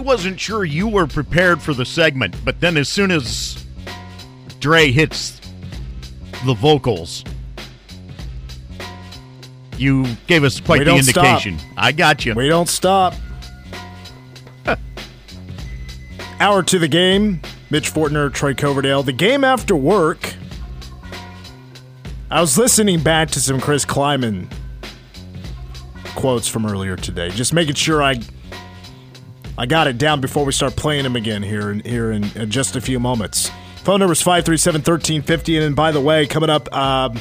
Wasn't sure you were prepared for the segment, but then as soon as Dre hits the vocals, you gave us quite We the don't stop. indication. I got you. We don't stop. Hour to the game. Mitch Fortner, Troy Coverdale. The game after work. I was listening back to some Chris Klieman quotes from earlier today, just making sure I I got it down before we start playing them again here in here in, in just a few moments. Phone number is 537-1350. And by the way, coming up um,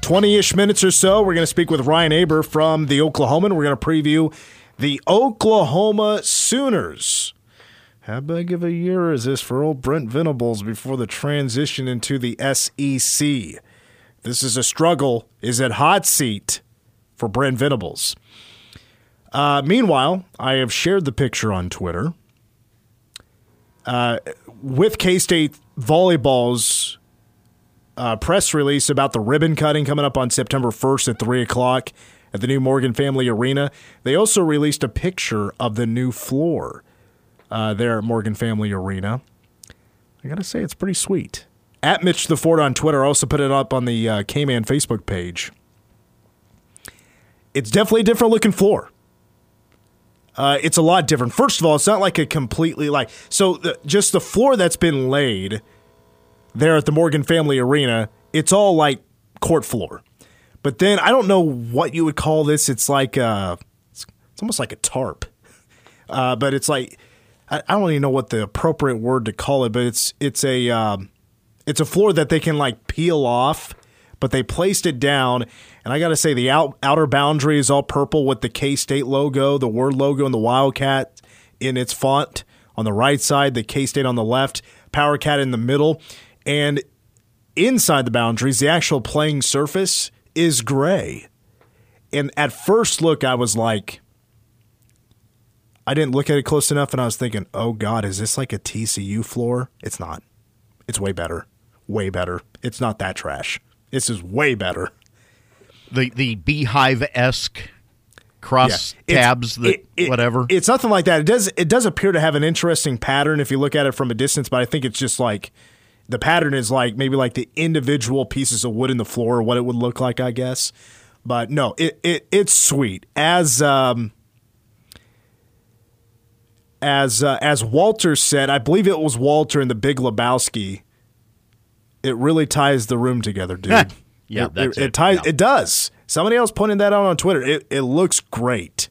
20-ish minutes or so, we're going to speak with Ryan Aber from the Oklahoman. We're going to preview the Oklahoma Sooners. How big of a year is this for old Brent Venables before the transition into the SEC? This is a struggle. Is it hot seat for Brent Venables? Uh, meanwhile, I have shared the picture on Twitter uh, with K State volleyball's uh, press release about the ribbon cutting coming up on September 1st at 3 o'clock at the new Morgan Family Arena. They also released a picture of the new floor uh, there at Morgan Family Arena. I got to say, it's pretty sweet. At Mitch the Ford on Twitter, I also put it up on the uh, K Man Facebook page. It's definitely a different looking floor. Uh, it's a lot different. First of all, it's not like a completely like so. The, just the floor that's been laid there at the Morgan Family Arena, it's all like court floor. But then I don't know what you would call this. It's like uh, it's, it's almost like a tarp, uh, but it's like I, I don't even know what the appropriate word to call it. But it's it's a um, it's a floor that they can like peel off, but they placed it down. And I got to say, the out, outer boundary is all purple with the K State logo, the word logo, and the Wildcat in its font on the right side, the K State on the left, Power Cat in the middle. And inside the boundaries, the actual playing surface is gray. And at first look, I was like, I didn't look at it close enough, and I was thinking, oh God, is this like a TCU floor? It's not. It's way better. Way better. It's not that trash. This is way better. The the beehive esque cross Yeah. Tabs, the it- it- whatever. It's nothing like that. It does it does appear to have an interesting pattern if you look at it from a distance, but I think it's just like the pattern is like maybe like the individual pieces of wood in the floor, what it would look like, I guess. But no, it, it it's sweet. As um as uh, as Walter said, I believe it was Walter in the Big Lebowski. It really ties the room together, dude. Yeah, it, that's it, it. ties. Yeah. It does. Somebody else pointed that out on Twitter. It it looks great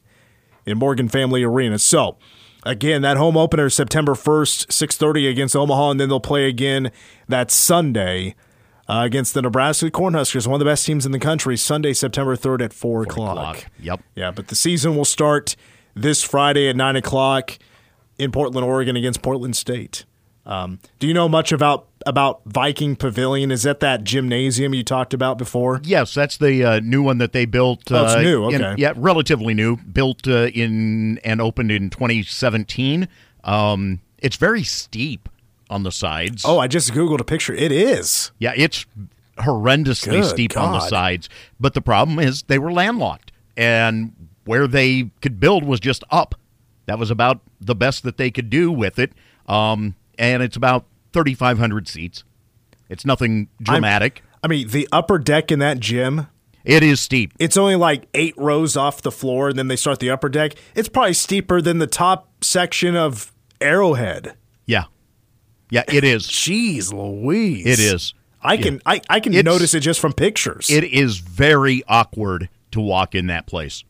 in Morgan Family Arena. So again, that home opener is September first, six thirty against Omaha, and then they'll play again that Sunday uh, against the Nebraska Cornhuskers, one of the best teams in the country. Sunday, September third at four, o'clock. o'clock. Yep. Yeah, but the season will start this Friday at nine o'clock in Portland, Oregon, against Portland State. Um, do you know much about about Viking Pavilion? Is that that gymnasium you talked about before? Yes, that's the uh, new one that they built. Oh, it's uh, new, in- yeah, relatively new. Built uh, in and opened in 2017. Um, it's very steep on the sides. Oh, I just googled a picture. It is. yeah, it's horrendously Good steep on the sides. But the problem is they were landlocked, and where they could build was just up. That was about the best that they could do with it. Um, and it's about 3,500 seats. It's nothing dramatic. I'm, I mean, the upper deck in that gym. It is steep. It's only like eight rows off the floor, and then they start the upper deck. It's probably steeper than the top section of Arrowhead. Yeah. Yeah, it is. Jeez Louise. It is. I Yeah. can I, I can It's- notice it just from pictures. It is very awkward to walk in that place.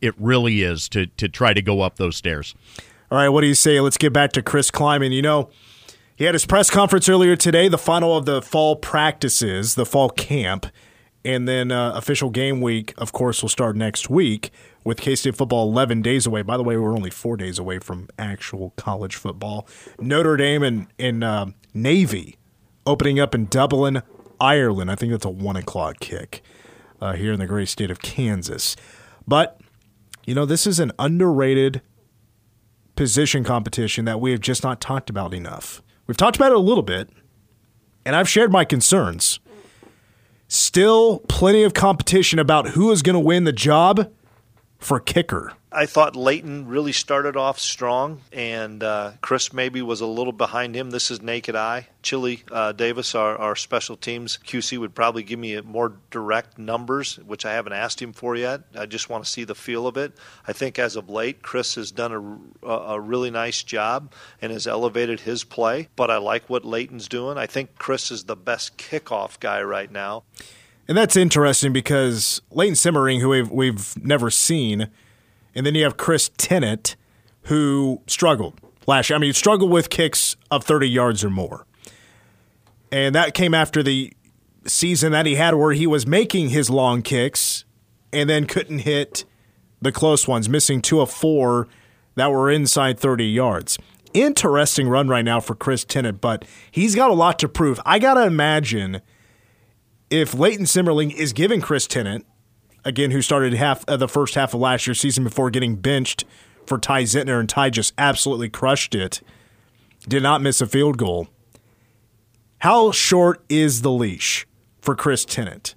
It really is to to try to go up those stairs. All right, what do you say? Let's get back to Chris Klieman. You know, he had his press conference earlier today, the final of the fall practices, the fall camp, and then uh, official game week, of course, will start next week with K State football 11 days away. By the way, we're only four days away from actual college football. Notre Dame and, and uh, Navy opening up in Dublin, Ireland. I think that's a one o'clock kick uh, here in the great state of Kansas. But, you know, this is an underrated position competition that we have just not talked about enough. We've talked about it a little bit, and I've shared my concerns. Still plenty of competition about who is going to win the job for kicker. I thought Leighton really started off strong, and uh, Chris maybe was a little behind him. This is naked eye. Chili uh, Davis, our, our special teams QC, would probably give me more direct numbers, which I haven't asked him for yet. I just want to see the feel of it. I think as of late, Chris has done a, a really nice job and has elevated his play. But I like what Leighton's doing. I think Chris is the best kickoff guy right now. And that's interesting because Leighton Simmering, who we've, we've never seen, and then you have Chris Tennant, who struggled last year. I mean, he struggled with kicks of 30 yards or more. And that came after the season that he had where he was making his long kicks and then couldn't hit the close ones, missing two of four that were inside 30 yards. Interesting run right now for Chris Tennant, but he's got a lot to prove. I got to imagine if Leighton Simmerling is giving Chris Tennant, again, who started half uh, the first half of last year's season before getting benched for Ty Zentner, and Ty just absolutely crushed it, did not miss a field goal. How short is the leash for Chris Tennant?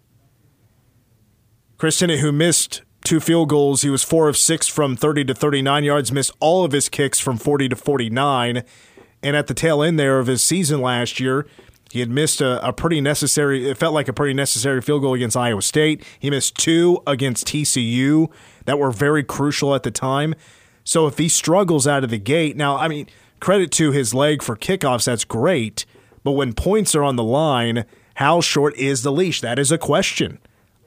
Chris Tennant, who missed two field goals, he was four of six from 30 to 39 yards, missed all of his kicks from 40 to 49. And at the tail end there of his season last year, he had missed a, a pretty necessary, it felt like a pretty necessary field goal against Iowa State. He missed two against TCU that were very crucial at the time. So if he struggles out of the gate, now, I mean, credit to his leg for kickoffs, that's great. But when points are on the line, how short is the leash? That is a question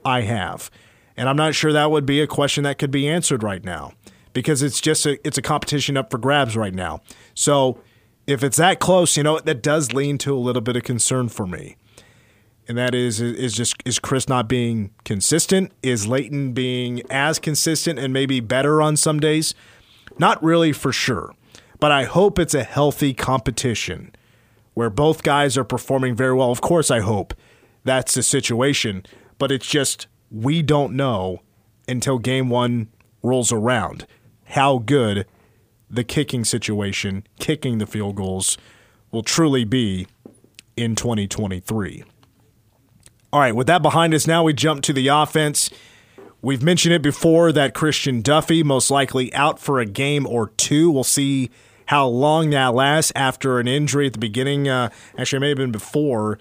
I have. And I'm not sure that would be a question that could be answered right now because it's just a, it's a competition up for grabs right now. So if it's that close, you know, that does lean to a little bit of concern for me. And that is is just is Chris not being consistent? Is Leighton being as consistent and maybe better on some days? Not really for sure. But I hope it's a healthy competition where both guys are performing very well. Of course I hope that's the situation, but it's just we don't know until game 1 rolls around how good the kicking situation, kicking the field goals, will truly be in 2023. All right, with that behind us, now we jump to the offense. We've mentioned it before that Christian Duffie most likely out for a game or two. We'll see how long that lasts after an injury at the beginning. Uh, actually, it may have been before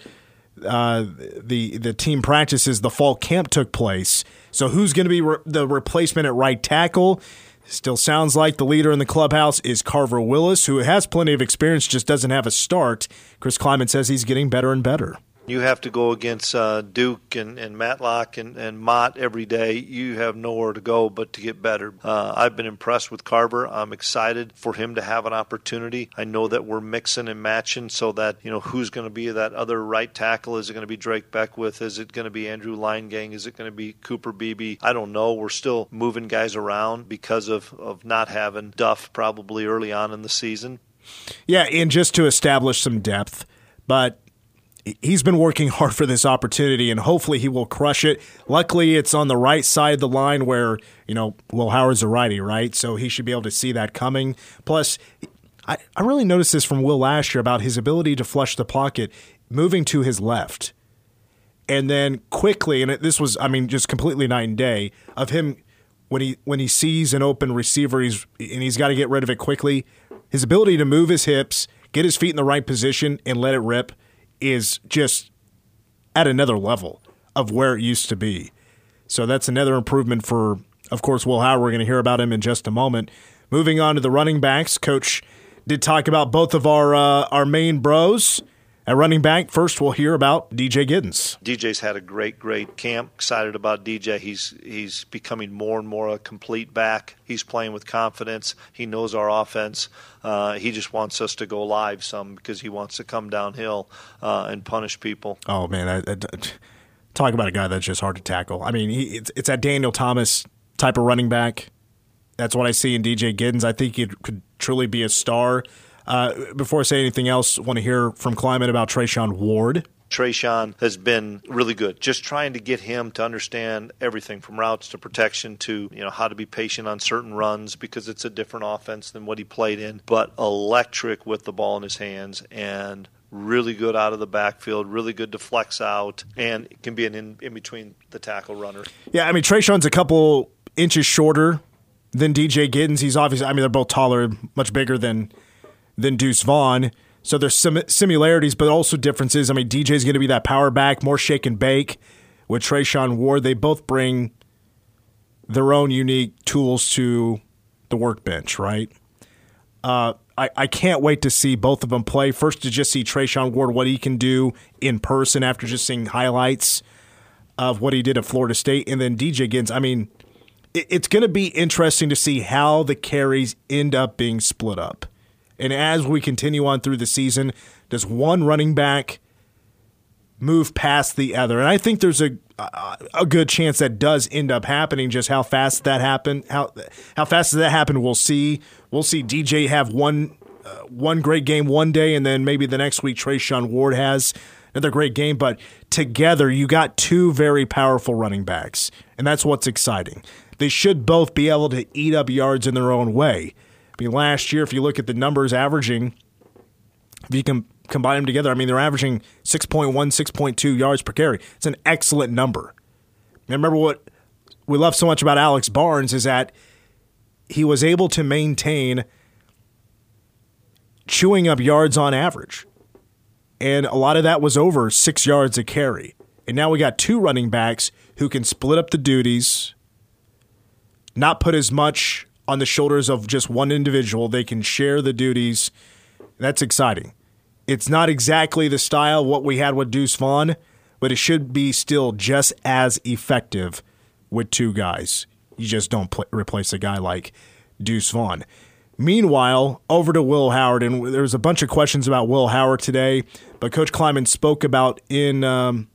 uh, the the team practices. The fall camp took place. So who's going to be re- the replacement at right tackle? Still sounds like the leader in the clubhouse is Carver Willis, who has plenty of experience, just doesn't have a start. Chris Klieman says he's getting better and better. You have to go against uh, Duke and, and Matlock and, and Mott every day. You have nowhere to go but to get better. Uh, I've been impressed with Carver. I'm excited for him to have an opportunity. I know that we're mixing and matching so that, you know, who's going to be that other right tackle? Is it going to be Drake Beckwith? Is it going to be Andrew Linegang? Is it going to be Cooper Beebe? I don't know. We're still moving guys around because of, of not having Duff probably early on in the season. Yeah, and just to establish some depth, but he's been working hard for this opportunity and hopefully he will crush it. Luckily, it's on the right side of the line where, you know, Will Howard's a righty, right? So he should be able to see that coming. Plus, I, I really noticed this from Will last year about his ability to flush the pocket moving to his left. And then quickly, and it, this was, I mean, just completely night and day, of him when he when he sees an open receiver, he's and he's got to get rid of it quickly. His ability to move his hips, get his feet in the right position, and let it rip is just at another level of where it used to be. So that's another improvement for, of course, Will Howard. We're going to hear about him in just a moment. Moving on to the running backs, Coach did talk about both of our uh, our main bros. At running back, first we'll hear about DJ Giddens. DJ's had a great, great camp. Excited about DJ. He's he's becoming more and more a complete back. He's playing with confidence. He knows our offense. Uh, he just wants us to go live some because he wants to come downhill uh, and punish people. Oh man, I, I, talk about a guy that's just hard to tackle. I mean, he, it's, it's that Daniel Thomas type of running back. That's what I see in DJ Giddens. I think he could truly be a star. Uh, before I say anything else, want to hear from Klieman about Treshaun Ward. Treshaun has been really good. Just trying to get him to understand everything from routes to protection to you know how to be patient on certain runs because it's a different offense than what he played in. But electric with the ball in his hands and really good out of the backfield, really good to flex out, and can be an in, in between the tackle runner. Yeah, I mean Treshaun's a couple inches shorter than DJ Giddens. He's obviously, I mean, they're both taller, much bigger than than Deuce Vaughn. So there's some similarities, but also differences. I mean, DJ's going to be that power back, more shake and bake. With Treshaun Ward, they both bring their own unique tools to the workbench, right? Uh, I, I can't wait to see both of them play. First, to just see Treshaun Ward, what he can do in person after just seeing highlights of what he did at Florida State. And then DJ Giddens, I mean, it, it's going to be interesting to see how the carries end up being split up. And as we continue on through the season, does one running back move past the other? And I think there's a a good chance that does end up happening. Just how fast that happen, how how fast does that happen? We'll see. We'll see DJ have one uh, one great game one day, and then maybe the next week Treshaun Ward has another great game. But together, you got two very powerful running backs, and that's what's exciting. They should both be able to eat up yards in their own way. I mean, last year, if you look at the numbers averaging, if you can combine them together, I mean, they're averaging 6.1, 6.2 yards per carry. It's an excellent number. And remember what we love so much about Alex Barnes is that he was able to maintain chewing up yards on average. And a lot of that was over six yards a carry. And now we got two running backs who can split up the duties, not put as much on the shoulders of just one individual. They can share the duties. That's exciting. It's not exactly the style what we had with Deuce Vaughn, but it should be still just as effective with two guys. You just don't pl- replace a guy like Deuce Vaughn. Meanwhile, over to Will Howard, and there's a bunch of questions about Will Howard today, but Coach Klieman spoke about in um,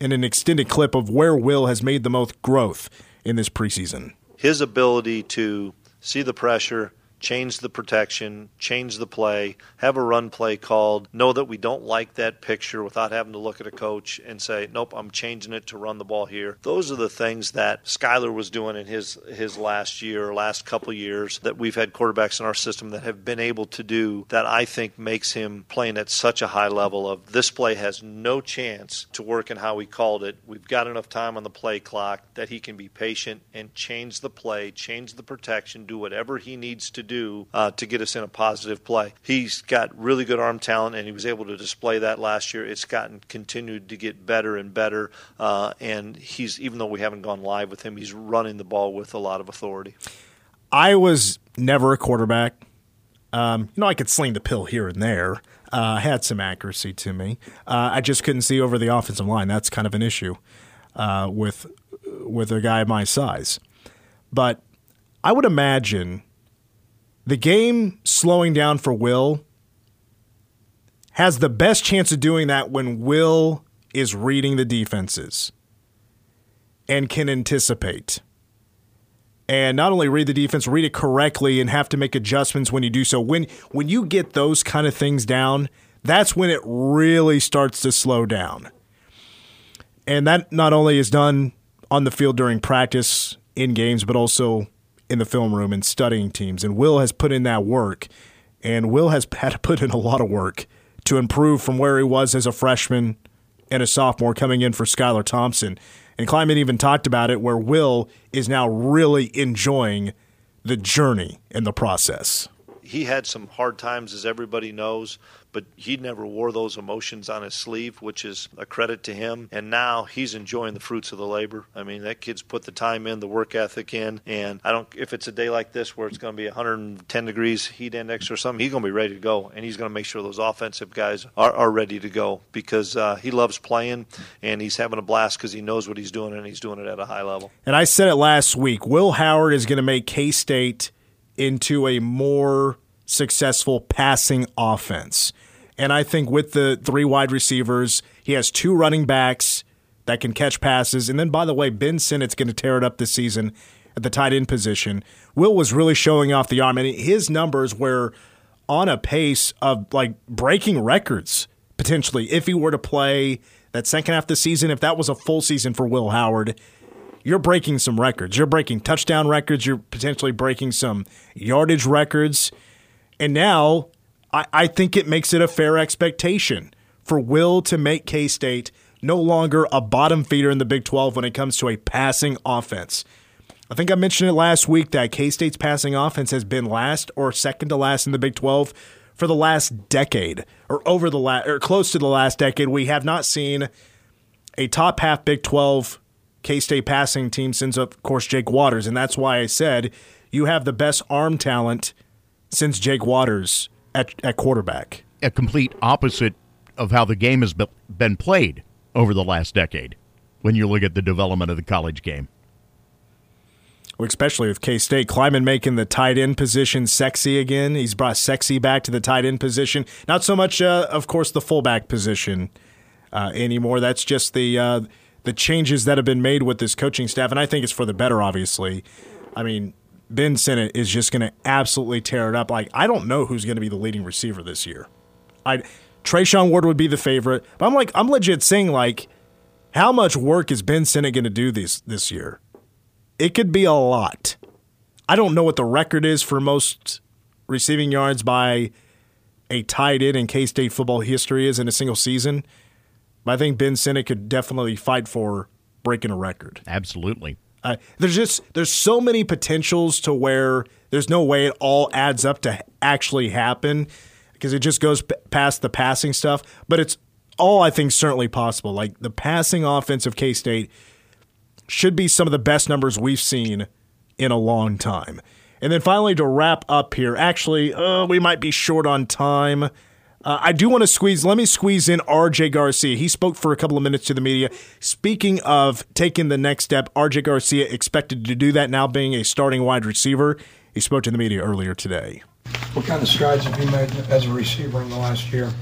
in an extended clip of where Will has made the most growth in this preseason his ability to see the pressure, change the protection, change the play, have a run play called, know that we don't like that picture without having to look at a coach and say, nope, I'm changing it to run the ball here. Those are the things that Skylar was doing in his his last year, last couple years that we've had quarterbacks in our system that have been able to do that I think makes him playing at such a high level of this play has no chance to work in how we called it. We've got enough time on the play clock that he can be patient and change the play, change the protection, do whatever he needs to do do uh, to get us in a positive play. He's got really good arm talent, and he was able to display that last year. It's gotten continued to get better and better, uh, and he's even though we haven't gone live with him, he's running the ball with a lot of authority. I was never a quarterback. Um, you know, I could sling the pill here and there. Uh, had some accuracy to me. Uh, I just couldn't see over the offensive line. That's kind of an issue uh, with with a guy my size. But I would imagine the game slowing down for Will has the best chance of doing that when Will is reading the defenses and can anticipate. And not only read the defense, read it correctly and have to make adjustments when you do so. When when you get those kind of things down, that's when it really starts to slow down. And that not only is done on the field during practice in games, but also in the film room and studying teams. And Will has put in that work. And Will has had to put in a lot of work to improve from where he was as a freshman and a sophomore coming in for Skylar Thompson. And Klieman even talked about it where Will is now really enjoying the journey and the process. He had some hard times, as everybody knows, but he never wore those emotions on his sleeve, which is a credit to him. And now he's enjoying the fruits of the labor. I mean, that kid's put the time in, the work ethic in, and I don't. If it's a day like this where it's going to be 110 degrees heat index or something, he's going to be ready to go, and he's going to make sure those offensive guys are, are ready to go because uh, he loves playing and he's having a blast because he knows what he's doing and he's doing it at a high level. And I said it last week. Will Howard is going to make K State into a more successful passing offense. And I think with the three wide receivers, he has two running backs that can catch passes. And then, by the way, Ben Sinnott's going to tear it up this season at the tight end position. Will was really showing off the arm, and his numbers were on a pace of like breaking records potentially if he were to play that second half of the season. If that was a full season for Will Howard, you're breaking some records. You're breaking touchdown records. You're potentially breaking some yardage records. And now I, I think it makes it a fair expectation for Will to make K State no longer a bottom feeder in the Big 12 when it comes to a passing offense. I think I mentioned it last week that K State's passing offense has been last or second to last in the Big 12 for the last decade, or over the last, or close to the last decade. We have not seen a top half Big 12 K State passing team since, of course, Jake Waters. And that's why I said you have the best arm talent since Jake Waters at, at quarterback. A complete opposite of how the game has been played over the last decade when you look at the development of the college game. Especially with K State, Klieman making the tight end position sexy again. He's brought sexy back to the tight end position. Not so much, uh, of course, the fullback position uh, anymore. That's just the uh, the changes that have been made with this coaching staff, and I think it's for the better. Obviously, I mean, Ben Sinnott is just going to absolutely tear it up. Like I don't know who's going to be the leading receiver this year. I Treshaun Ward would be the favorite, but I'm like I'm legit saying like, how much work is Ben Sinnott going to do this this year? It could be a lot. I don't know what the record is for most receiving yards by a tight end in K State football history is in a single season. But I think Ben Sinnott could definitely fight for breaking a record. Absolutely. There's just there's so many potentials to where there's no way it all adds up to actually happen because it just goes p- past the passing stuff. But it's all I think certainly possible. Like the passing offense of K State should be some of the best numbers we've seen in a long time. And then finally to wrap up here, actually, uh, we might be short on time. Uh, I do want to squeeze, let me squeeze in RJ Garcia. He spoke for a couple of minutes to the media. Speaking of taking the next step, RJ Garcia expected to do that now being a starting wide receiver. He spoke to the media earlier today. What kind of strides have you made as a receiver in the last year?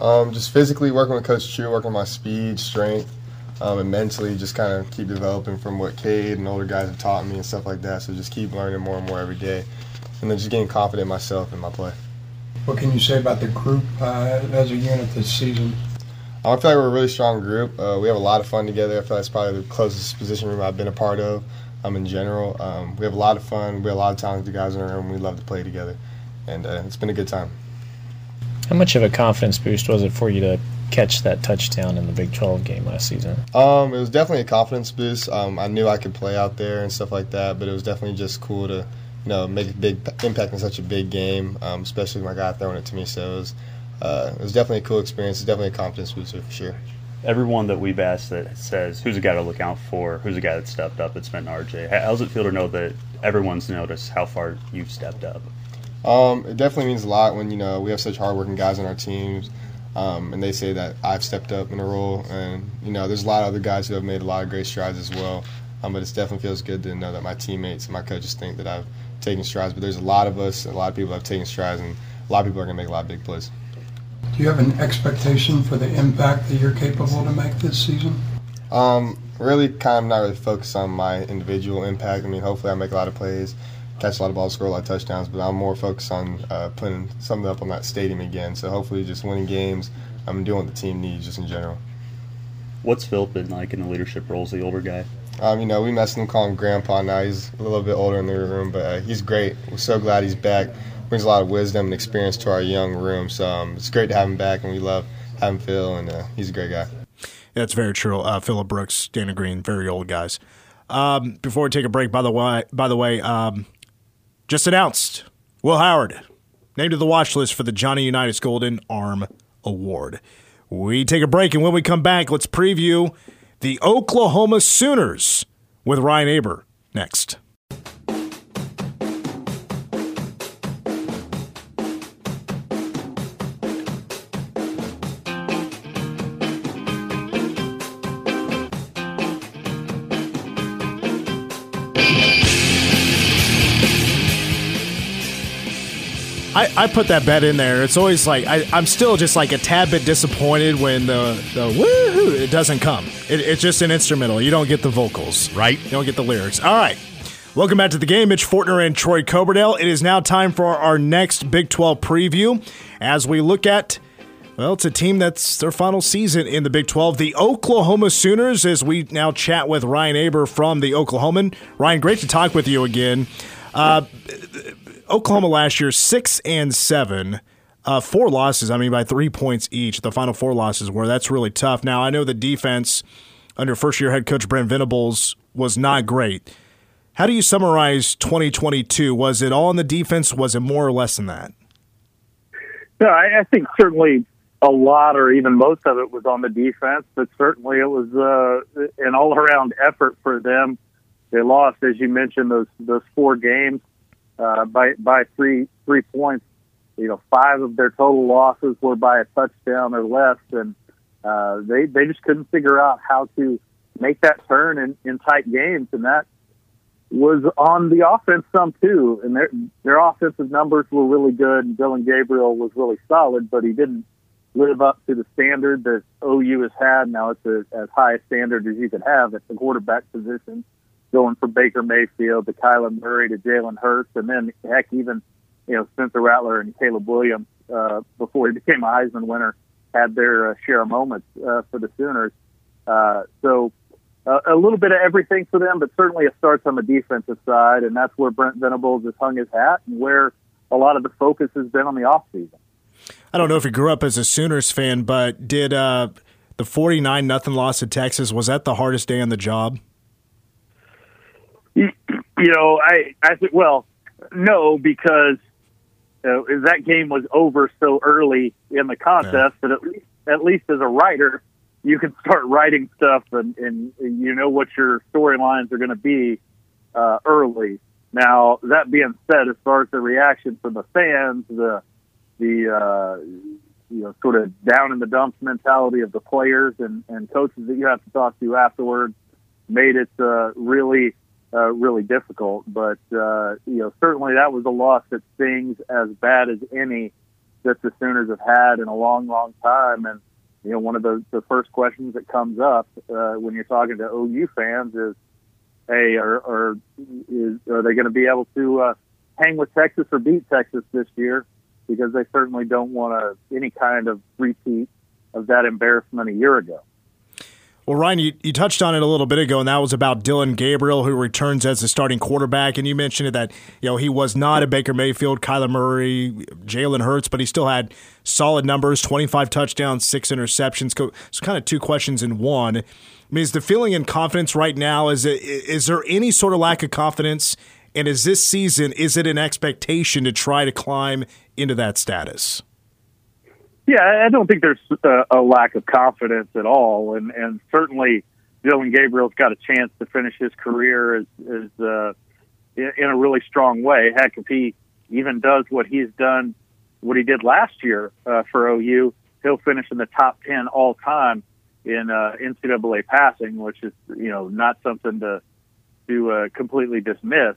Um, just physically working with Coach Chew, working on my speed, strength, um, and mentally just kind of keep developing from what Cade and older guys have taught me and stuff like that. So just keep learning more and more every day. And then just getting confident in myself and my play. What can you say about the group uh, as a unit this season? I feel like we're a really strong group. Uh, we have a lot of fun together. I feel like it's probably the closest position room I've been a part of um, in general. Um, we have a lot of fun. We have a lot of talented guys in our room. We love to play together. And uh, it's been a good time. How much of a confidence boost was it for you to catch that touchdown in the Big 12 game last season? Um, it was definitely a confidence boost. Um, I knew I could play out there and stuff like that, but it was definitely just cool to – you know, make a big impact in such a big game, um, especially my guy throwing it to me. So it was, uh, it was definitely a cool experience. It's definitely a confidence booster for sure. Everyone that we've asked that says who's a guy to look out for, who's a guy that stepped up, it's been RJ. How does it feel to know that everyone's noticed how far you've stepped up? Um, it definitely means a lot when you know we have such hardworking guys on our teams, um, and they say that I've stepped up in a role. And you know, there's a lot of other guys who have made a lot of great strides as well. Um, but it definitely feels good to know that my teammates and my coaches think that I've taking strides, but there's a lot of us, a lot of people have taken strides, and a lot of people are going to make a lot of big plays. Do you have an expectation for the impact that you're capable to make this season? Um, really, kind of not really focused on my individual impact. I mean, hopefully, I make a lot of plays, catch a lot of balls, score a lot of touchdowns, but I'm more focused on uh, putting something up on that stadium again. So hopefully, just winning games. I'm doing what the team needs, just in general. What's Phil been like in the leadership roles, the older guy? Um, you know, we mess with him, call him Grandpa now. He's a little bit older in the room, but uh, he's great. We're so glad he's back. Brings a lot of wisdom and experience to our young room. So um, it's great to have him back, and we love having Phil, and uh, he's a great guy. That's very true. Uh, Phillip Brooks, Dana Green, very old guys. Um, before we take a break, by the way, by the way, um, just announced Will Howard named to the watch list for the Johnny Unitas Golden Arm Award. We take a break, and when we come back, let's preview the Oklahoma Sooners with Ryan Aber next. I, I put that bet in there. It's always like I, I'm still just like a tad bit disappointed when the the woohoo it doesn't come. It, it's just an instrumental. You don't get the vocals, right? You don't get the lyrics. All right. Welcome back to the game. Mitch Fortner and Troy Coverdale. It is now time for our next Big 12 preview as we look at, well, it's a team that's their final season in the Big 12, the Oklahoma Sooners, as we now chat with Ryan Aber from the Oklahoman. Ryan, great to talk with you again. Uh, Oklahoma last year, six and seven. Uh, four losses, I mean, by three points each. The final four losses were. That's really tough. Now, I know the defense under first year head coach Brent Venables was not great. How do you summarize 2022? Was it all on the defense? Was it more or less than that? No, I, I think certainly a lot or even most of it was on the defense, but certainly it was uh, an all around effort for them. They lost, as you mentioned, those those four games uh, by by three three points. You know, five of their total losses were by a touchdown or less, and uh, they they just couldn't figure out how to make that turn in, in tight games, and that was on the offense some too. And their their offensive numbers were really good, and Dillon Gabriel was really solid, but he didn't live up to the standard that OU has had. Now it's a, as high a standard as you could have at the quarterback position going from Baker Mayfield to Kyler Murray to Jalen Hurts, and then heck, even you know Spencer Rattler and Caleb Williams uh, before he became a Heisman winner had their uh, share of moments uh, for the Sooners. Uh, so uh, a little bit of everything for them, but certainly it starts on the defensive side, and that's where Brent Venables has hung his hat, and where a lot of the focus has been on the offseason. I don't know if you grew up as a Sooners fan, but did uh, the forty nine nothing loss to Texas was that the hardest day on the job? You, you know, I I think well, no, because uh, that game was over so early in the contest yeah. that at least at least as a writer, you can start writing stuff and, and you know what your storylines are going to be uh, early. Now that being said, as far as the reaction from the fans, the the uh, you know sort of down in the dumps mentality of the players and, and coaches that you have to talk to afterwards made it uh, really uh, really difficult. But uh, you know, certainly that was a loss that stings as bad as any that the Sooners have had in a long, long time. And you know, one of the the first questions that comes up uh, when you're talking to OU fans is, "Hey, are are, is, are they going to be able to uh, hang with Texas or beat Texas this year?" Because they certainly don't want a, any kind of repeat of that embarrassment a year ago. Well, Ryan, you, you touched on it a little bit ago, and that was about Dillon Gabriel, who returns as the starting quarterback. And you mentioned it that you know he was not a Baker Mayfield, Kyler Murray, Jalen Hurts, but he still had solid numbers: twenty-five touchdowns, six interceptions. So, kind of two questions in one. I mean, is the feeling and confidence right now? Is it is there any sort of lack of confidence? And is this season is it an expectation to try to climb into that status? Yeah, I don't think there's a, a lack of confidence at all, and and certainly Dillon Gabriel's got a chance to finish his career as, as uh, in, in a really strong way. Heck, if he even does what he's done, what he did last year uh, for OU, he'll finish in the top ten all time in uh, NCAA passing, which is you know not something to to uh, completely dismiss.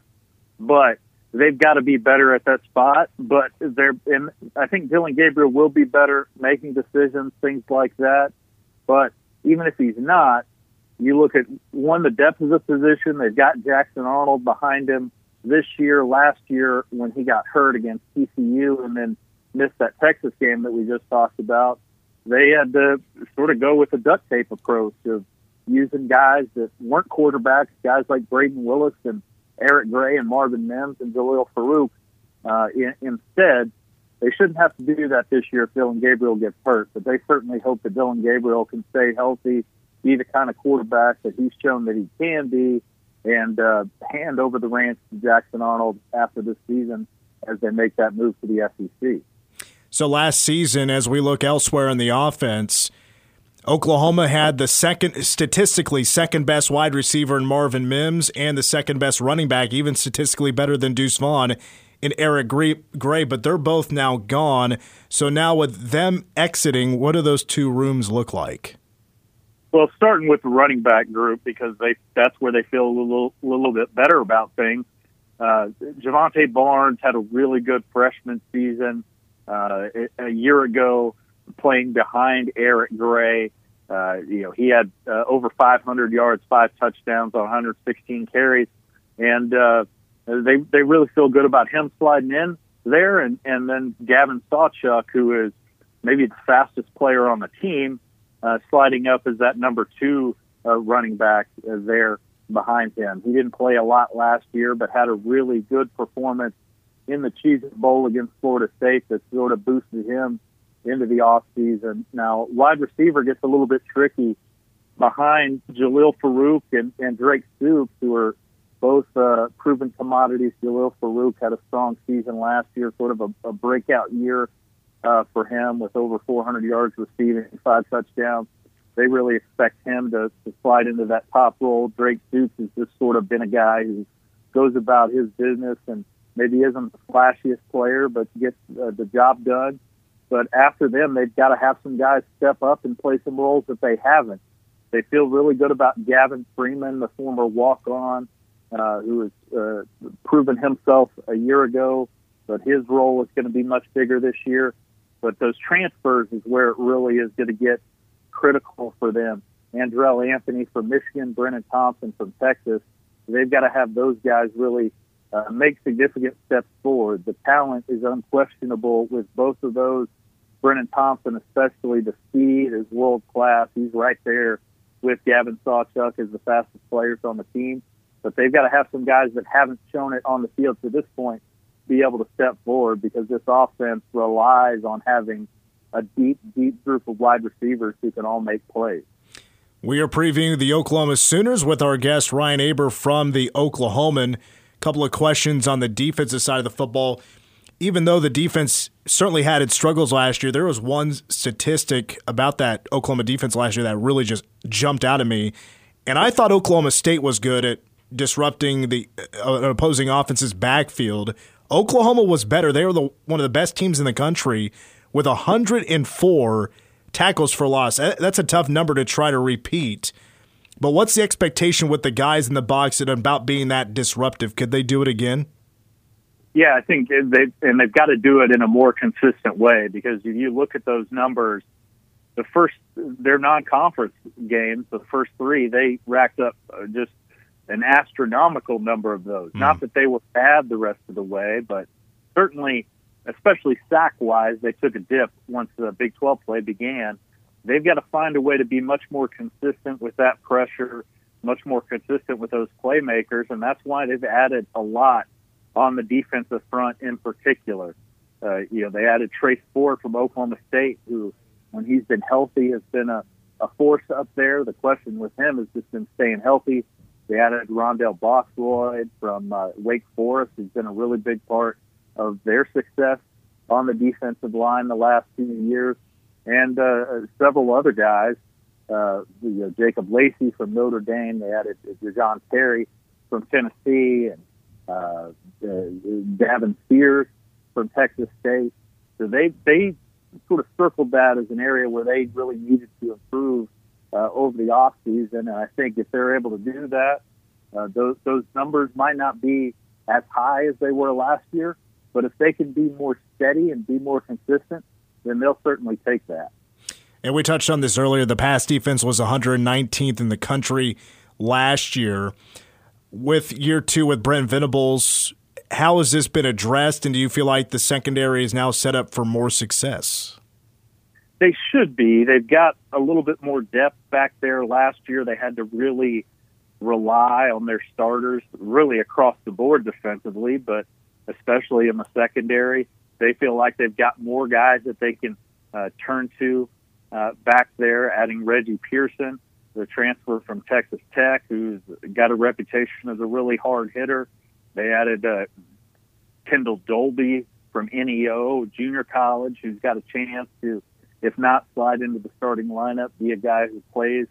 But they've got to be better at that spot. But they're, and I think Dillon Gabriel will be better making decisions, things like that. But even if he's not, you look at one, the depth of the position. They've got Jackson Arnold behind him this year. Last year, when he got hurt against TCU and then missed that Texas game that we just talked about, they had to sort of go with the duct tape approach of using guys that weren't quarterbacks, guys like Brayden Willis and Eric Gray and Marvin Mims and Jalil Farooq uh, in, instead. They shouldn't have to do that this year if Dillon Gabriel gets hurt, but they certainly hope that Dillon Gabriel can stay healthy be the kind of quarterback that he's shown that he can be, and uh, hand over the reins to Jackson Arnold after this season as they make that move to the SEC. So last season, as we look elsewhere in the offense, Oklahoma had the second, statistically second best wide receiver in Marvin Mims and the second best running back, even statistically better than Deuce Vaughn in Eric Gray, but they're both now gone. So now with them exiting, what do those two rooms look like? Well, starting with the running back group because they that's where they feel a little little bit better about things. Uh, Jovantae Barnes had a really good freshman season uh, a year ago, playing behind Eric Gray. Uh, you know, he had uh, over 500 yards, five touchdowns on 116 carries, and uh, they they really feel good about him sliding in there. And and then Gavin Sawchuk, who is maybe the fastest player on the team, uh, sliding up as that number two uh, running back uh, there behind him. He didn't play a lot last year, but had a really good performance in the Cheez Bowl against Florida State that sort of boosted him into the off season. Now, wide receiver gets a little bit tricky behind Jalil Farooq and, and Drake Stoops, who are both uh, proven commodities. Jalil Farooq had a strong season last year, sort of a, a breakout year uh, for him with over 400 yards receiving, five touchdowns. They really expect him to, to slide into that top role. Drake Stoops has just sort of been a guy who goes about his business and maybe isn't the flashiest player, but gets uh, the job done. But after them, they've got to have some guys step up and play some roles that they haven't. They feel really good about Gavin Freeman, the former walk-on, uh, who has uh, proven himself a year ago, but his role is going to be much bigger this year. But those transfers is where it really is going to get critical for them. Andrel Anthony from Michigan, Brenen Thompson from Texas. They've got to have those guys really uh, make significant steps forward. The talent is unquestionable with both of those. Brenen Thompson, especially the speed, is world class. He's right there with Gavin Sawchuk as the fastest players on the team. But they've got to have some guys that haven't shown it on the field to this point be able to step forward because this offense relies on having a deep, deep group of wide receivers who can all make plays. We are previewing the Oklahoma Sooners with our guest Ryan Aber from the Oklahoman. A couple of questions on the defensive side of the football. Even though the defense certainly had its struggles last year, there was one statistic about that Oklahoma defense last year that really just jumped out at me. And I thought Oklahoma State was good at disrupting the uh, opposing offense's backfield. Oklahoma was better. They were the, one of the best teams in the country with 104 tackles for loss. That's a tough number to try to repeat. But what's the expectation with the guys in the box and about being that disruptive? Could they do it again? Yeah, I think they and they've got to do it in a more consistent way because if you look at those numbers, the first their non-conference games, the first three, they racked up uh, just an astronomical number of those. Mm. Not that they were bad the rest of the way, but certainly, especially sack wise, they took a dip once the Big 12 play began they've got to find a way to be much more consistent with that pressure, much more consistent with those playmakers, and that's why they've added a lot on the defensive front in particular. Uh, you know, they added Trace Ford from Oklahoma State, who, when he's been healthy, has been a, a force up there. The question with him has just been staying healthy. They added Rondell Bothroyd from uh, Wake Forest, who's been a really big part of their success on the defensive line the last few years and uh, several other guys. Uh, you know, Jacob Lacey from Notre Dame. They added John Terry from Tennessee, and uh, Gavin Spears from Texas State. So they they sort of circled that as an area where they really needed to improve uh, over the off season. And I think if they're able to do that, uh, those those numbers might not be as high as they were last year. But if they can be more steady and be more consistent, then they'll certainly take that. And we touched on this earlier. The pass defense was 119th in the country last year. With year two with Brent Venables, how has this been addressed, and do you feel like the secondary is now set up for more success? They should be. They've got a little bit more depth back there. Last year, they had to really rely on their starters, really across the board defensively, but especially in the secondary they feel like they've got more guys that they can uh, turn to uh, back there, adding Reggie Pearson the transfer from Texas Tech, who's got a reputation as a really hard hitter. They added uh, Kendel Dolby from NEO Junior College, who's got a chance to, if not slide into the starting lineup, be a guy who plays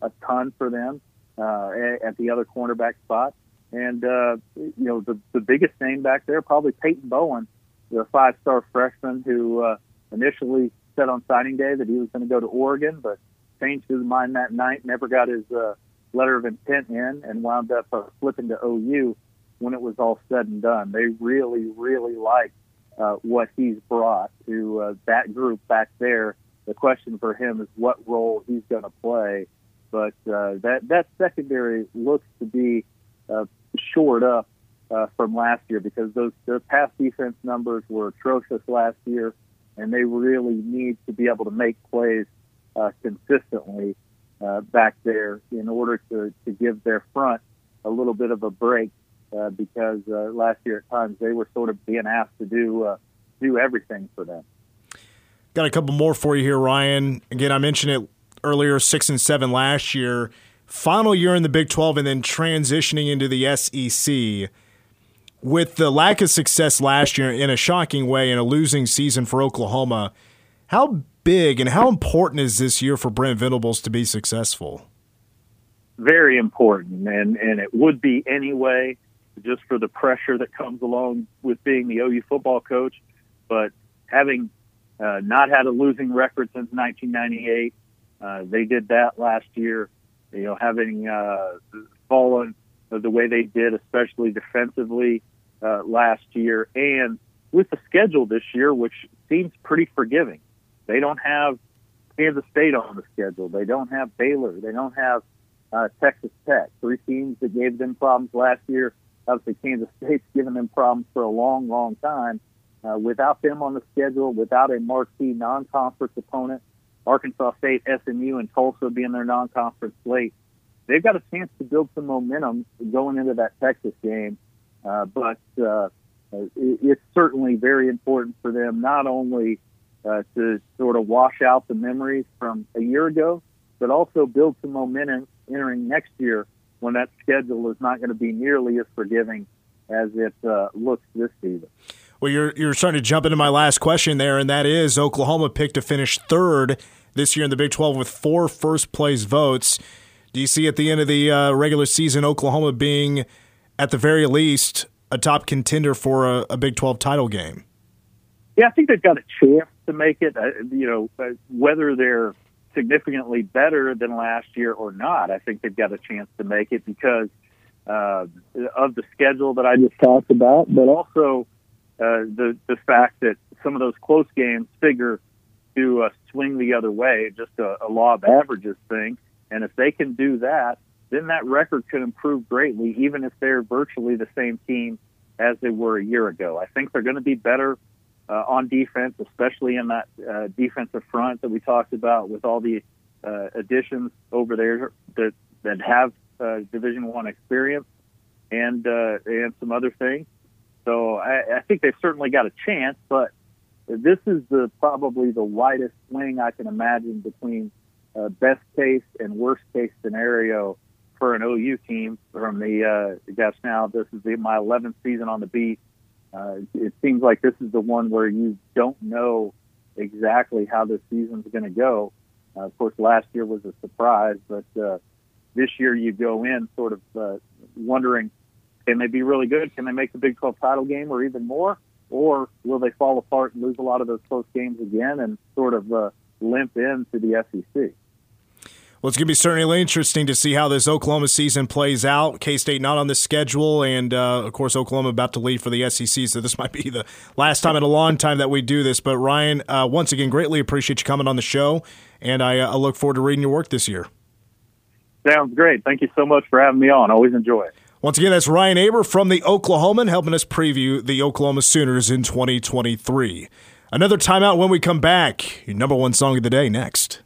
a ton for them uh, at the other cornerback spot. And uh, you know the the biggest name back there probably Peyton Bowen, the five-star freshman who uh, initially said on signing day that he was going to go to Oregon, but changed his mind that night, never got his uh, letter of intent in, and wound up uh, flipping to OU when it was all said and done. They really, really like uh, what he's brought to uh, that group back there. The question for him is what role he's going to play. But uh, that that secondary looks to be uh, shored up uh, from last year because those their pass defense numbers were atrocious last year, and they really need to be able to make plays uh, consistently uh, back there in order to, to give their front a little bit of a break uh, because uh, last year at times they were sort of being asked to do uh, do everything for them. Got a couple more for you here, Ryan. Again, I mentioned it earlier, six and seven last year. Final year in the Big 12 and then transitioning into the SEC. With the lack of success last year in a shocking way in a losing season for Oklahoma, how big and how important is this year for Brent Venables to be successful? Very important, and and it would be anyway, just for the pressure that comes along with being the OU football coach. But having uh, not had a losing record since 1998, uh, they did that last year. You know, having uh, fallen the way they did, especially defensively uh, last year, and with the schedule this year, which seems pretty forgiving. They don't have Kansas State on the schedule. They don't have Baylor. They don't have uh, Texas Tech. Three teams that gave them problems last year. Obviously, Kansas State's given them problems for a long, long time. Uh, without them on the schedule, without a marquee non-conference opponent, Arkansas State, SMU, and Tulsa being their non-conference slate, they've got a chance to build some momentum going into that Texas game. Uh, but uh, it's certainly very important for them not only uh, to sort of wash out the memories from a year ago, but also build some momentum entering next year when that schedule is not going to be nearly as forgiving as it uh, looks this season. Well, you're you're starting to jump into my last question there, and that is Oklahoma picked to finish third this year in the Big 12 with four first place votes. Do you see at the end of the uh, regular season Oklahoma being, at the very least, a top contender for a, a Big 12 title game? Yeah, I think they've got a chance to make it. Uh, you know, uh, whether they're significantly better than last year or not, I think they've got a chance to make it because uh, of the schedule that I just talked about, but also uh, the the fact that some of those close games figure to uh, swing the other way, just a, a law of averages thing. And if they can do that, then that record could improve greatly, even if they're virtually the same team as they were a year ago. I think they're going to be better uh, on defense, especially in that uh, defensive front that we talked about with all the uh, additions over there that that have uh, Division One experience and uh, and some other things. So I, I think they've certainly got a chance, but this is the probably the widest swing I can imagine between uh, best case and worst case scenario for an OU team from the uh, guess now this is the, my 11th season on the beat uh, it seems like this is the one where you don't know exactly how the season's going to go. Uh, of course, last year was a surprise, but uh, this year you go in sort of uh, wondering, can they be really good? Can they make the Big 12 title game or even more? Or will they fall apart and lose a lot of those close games again and sort of uh, limp into the SEC? Well, it's going to be certainly interesting to see how this Oklahoma season plays out. K State not on the schedule, and uh, of course, Oklahoma about to leave for the SEC. So this might be the last time in a long time that we do this. But Ryan, uh, once again, greatly appreciate you coming on the show, and I, uh, I look forward to reading your work this year. Sounds great. Thank you so much for having me on. Always enjoy it. Once again, that's Ryan Aber from the Oklahoman helping us preview the Oklahoma Sooners in 2023. Another timeout when we come back. Your number one song of the day next.